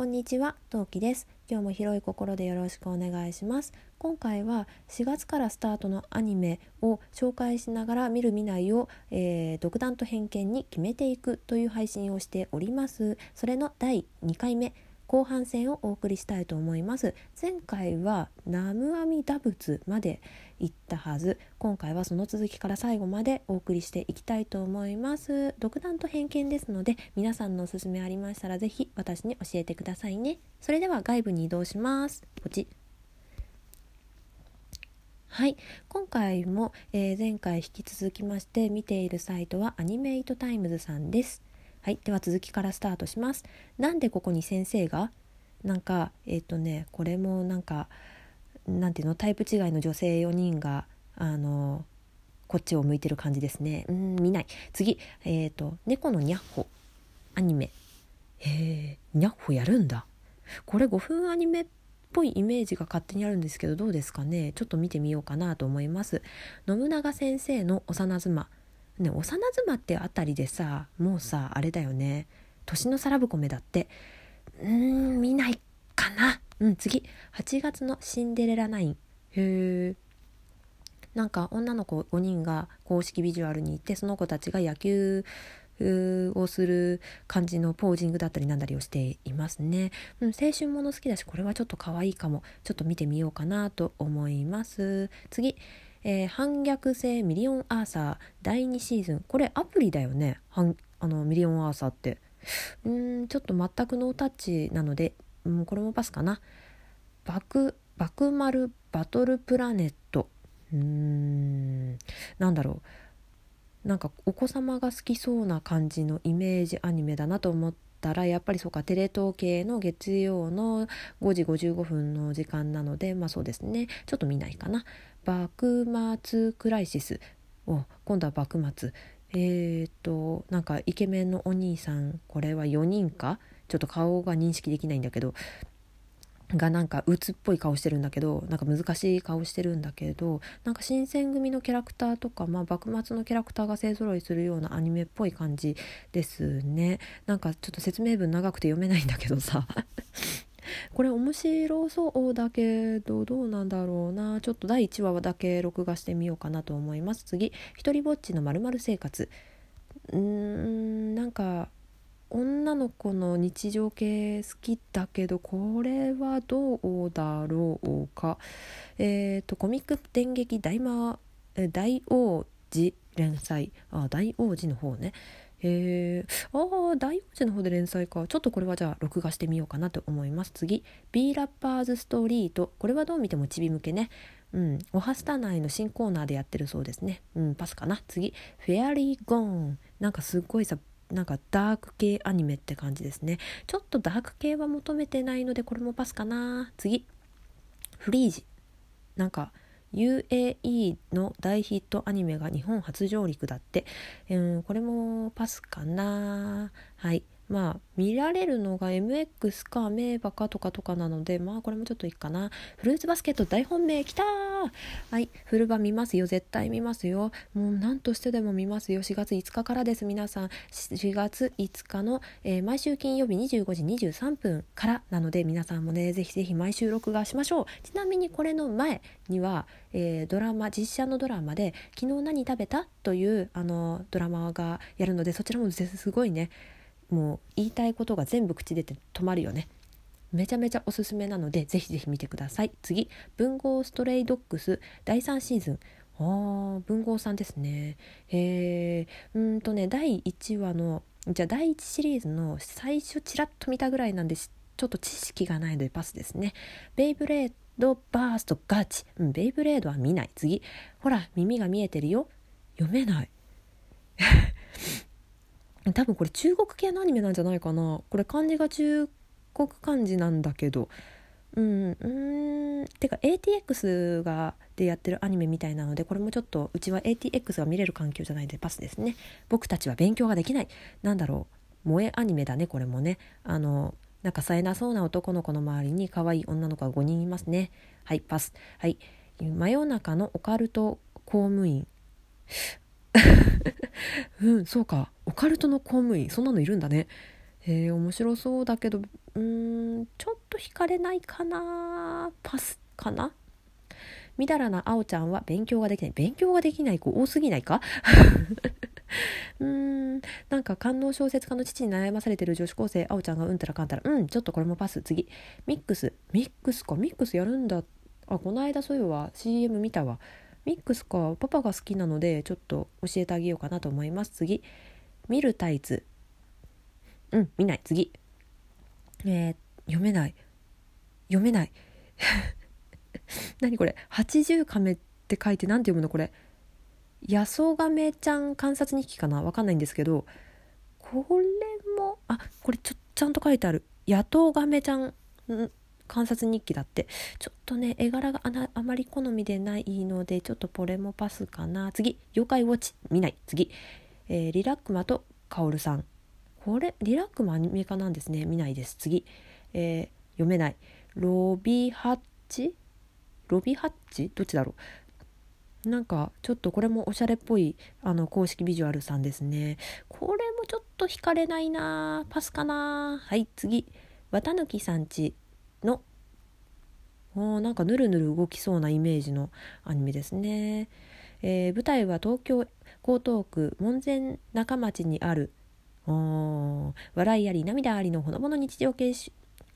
こんにちは、トウキです。今日も広い心でよろしくお願いします。今回は4月からスタートのアニメを紹介しながら見る見ないを、えー、独断と偏見に決めていくという配信をしております。それの第2回目。後半戦をお送りしたいと思います。前回はナムアミダ仏まで行ったはず。今回はその続きから最後までお送りしていきたいと思います。独断と偏見ですので皆さんのおすすめありましたら是非私に教えてくださいね。それでは外部に移動します。ポチはい、今回も、えー、前回引き続きまして見ているサイトはアニメイトタイムズさんです。はい、では続きからスタートします。なんでここに先生が？なんかえっ、ー、とねこれもなんかなんていうの？タイプ違いの女性4人があのこっちを向いてる感じですね。うん見ない。次えっ、ー、と猫のニャッホアニメ。へえニャッホやるんだ。これ5分アニメっぽいイメージが勝手にあるんですけどどうですかね？ちょっと見てみようかなと思います。信長先生の幼妻ね幼妻ってあたりでさもうさあれだよね。年の皿ぶこめだって。うーん見ないかな。うん次。8月のシンデレラナイン。へえなんか女の子5人が公式ビジュアルに行ってその子たちが野球をする感じのポージングだったりなんだりをしていますね。うん、青春もの好きだしこれはちょっと可愛いかも。ちょっと見てみようかなと思います。次。えー、叛逆性ミリオンアーサー第2シーズン。これアプリだよね？あのミリオンアーサーって。うんちょっと全くノータッチなので、ん、これもパスかな。バクバクマルバトルプラネット。うーんなんだろう。なんかお子様が好きそうな感じのイメージアニメだなと思ったらやっぱりそうかテレ東系の月曜の5時55分の時間なのでまあそうですね。ちょっと見ないかな。幕末クライシス。を今度は幕末。えっ、となんかイケメンのお兄さんこれは4人か？ちょっと顔が認識できないんだけどがなんか鬱っぽい顔してるんだけどなんか難しい顔してるんだけどなんか新選組のキャラクターとか、まあ、幕末のキャラクターが勢ぞろいするようなアニメっぽい感じですね。なんかちょっと説明文長くて読めないんだけどさ。これ面白そうだけどどうなんだろうな。ちょっと第1話だけ録画してみようかなと思います。次一人ぼっちのまる生活。うーんなんか女の子の日常系好きだけどこれはどうだろうか。えっ、ー、とコミック電撃大魔大王子連載。あ大王子の方ね。へえああ大王子の方で連載か。ちょっとこれはじゃあ録画してみようかなと思います。次。B ラッパーズストリート。これはどう見てもちび向けね。うん。おはスタ内の新コーナーでやってるそうですね。うんパスかな。次。フェアリーゴーン。なんかすっごいさなんかダーク系アニメって感じですね。ちょっとダーク系は求めてないのでこれもパスかな。次。フリージ。なんか UAE の大ヒットアニメが日本初上陸だって、うん、これもパスかな。はい。まあ見られるのが MX かアメーバかとかとかなのでまあこれもちょっといいかな。フルーツバスケット大本命きたはいフルバ見ますよ。絶対見ますよ。もう何としてでも見ますよ。4月5日からです。皆さん4月5日の、えー、毎週金曜日25時23分からなので皆さんもねぜひぜひ毎週録画しましょう。ちなみにこれの前には、えー、ドラマ実写のドラマで「昨日何食べた?」というあのドラマがやるのでそちらもすごいねもう言いたいことが全部口出て止まるよね。めちゃめちゃおすすめなのでぜひぜひ見てください。次文豪ストレイドッグス第3シーズン。あー文豪さんですね。へえうんとね第1話のじゃあ第1シリーズの最初ちらっと見たぐらいなんでちょっと知識がないのでパスですね。ベイブレードバーストガチ、うん、ベイブレードは見ない。次ほら耳が見えてるよ。読めない。多分これ中国系のアニメなんじゃないかな。これ漢字が中国漢字なんだけど。うんうん。てか ATX がでやってるアニメみたいなのでこれもちょっとうちは ATX が見れる環境じゃないのでパスですね。僕たちは勉強ができない。なんだろう。萌えアニメだねこれもね。あのなんか冴えなそうな男の子の周りに可愛い女の子が5人いますね。はいパス。はい。真夜中のオカルト公務員。うんそうか。オカルトの公務員そんなのいるんだね。へえ面白そうだけどうんちょっと惹かれないかな。パスかな？みだらなあおちゃんは勉強ができない。勉強ができない子多すぎないか？うーんなんか官能小説家の父に悩まされてる女子高生あおちゃんがうんたらかんたら。うんちょっとこれもパス次。ミックス。ミックスか。ミックスやるんだ。あこの間そういえば CM 見たわ。ミックスかパパが好きなのでちょっと教えてあげようかなと思います。次。見るタイツ。うん見ない。次。えー、読めない。読めない。何これ？80亀って書いて何て読むのこれ？ヤソガメちゃん観察日記かな？わかんないんですけどこれもあこれちょちゃんと書いてある。野党ガメちゃん観察日記だって。ちょっとね絵柄があまり好みでないのでちょっとこれもパスかな。次妖怪ウォッチ見ない。次、えー、リラックマとカオルさん。これリラックマアニメ化なんですね。見ないです。次、えー、読めない。ロビハッチ？ロビハッチ？どっちだろう。なんかちょっとこれもおしゃれっぽいあの公式ビジュアルさんですね。これもちょっと惹かれないな。パスかな。はい次。綿貫さんち。おなんかぬるぬる動きそうなイメージのアニメですね、えー、舞台は東京江東区門前仲町にある笑いあり涙ありのほのぼの日常系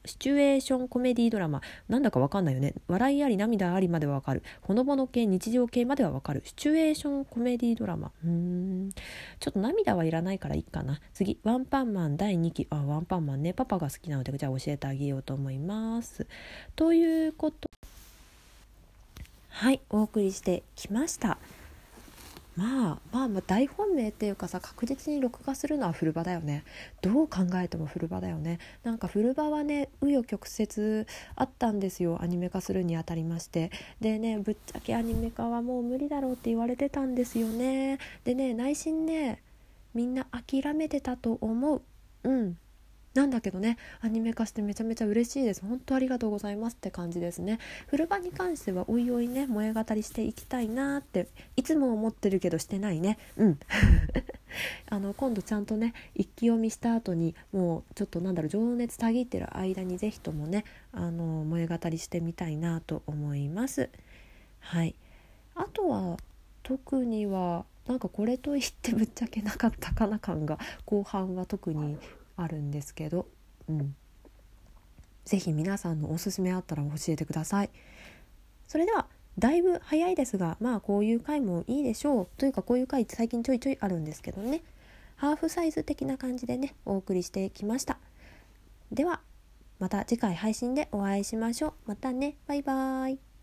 シチュエーションコメディドラマ。なんだかわかんないよね。笑いあり涙ありまではわかる。ほのぼの系日常系まではわかる。シチュエーションコメディドラマ。うん。ちょっと涙はいらないからいいかな。次ワンパンマン第2期。あワンパンマンね。パパが好きなのでじゃあ教えてあげようと思います。ということ。はいお送りしてきました。まあまあまあ大本命っていうかさ確実に録画するのはフルバだよね。どう考えてもフルバだよね。なんかフルバはね紆余曲折あったんですよアニメ化するにあたりまして。でねぶっちゃけアニメ化はもう無理だろうって言われてたんですよね。でね内心ねみんな諦めてたと思う。うん。なんだけどねアニメ化してめちゃめちゃ嬉しいです。本当ありがとうございますって感じですね。フルバに関してはおいおいね萌え語りしていきたいなっていつも思ってるけどしてないね。うん。あの今度ちゃんとね一気読みした後にもうちょっとなんだろう情熱たぎってる間に是非ともねあの萌え語りしてみたいなと思います。はい。あとは特にはなんかこれといってぶっちゃけなかったかな感が後半は特にあるんですけど、うん、ぜひ皆さんのおすすめあったら教えてください。それではだいぶ早いですがまあこういう回もいいでしょう。というかこういう回最近ちょいちょいあるんですけどね。ハーフサイズ的な感じでねお送りしてきました。ではまた次回配信でお会いしましょう。またね。バイバーイ。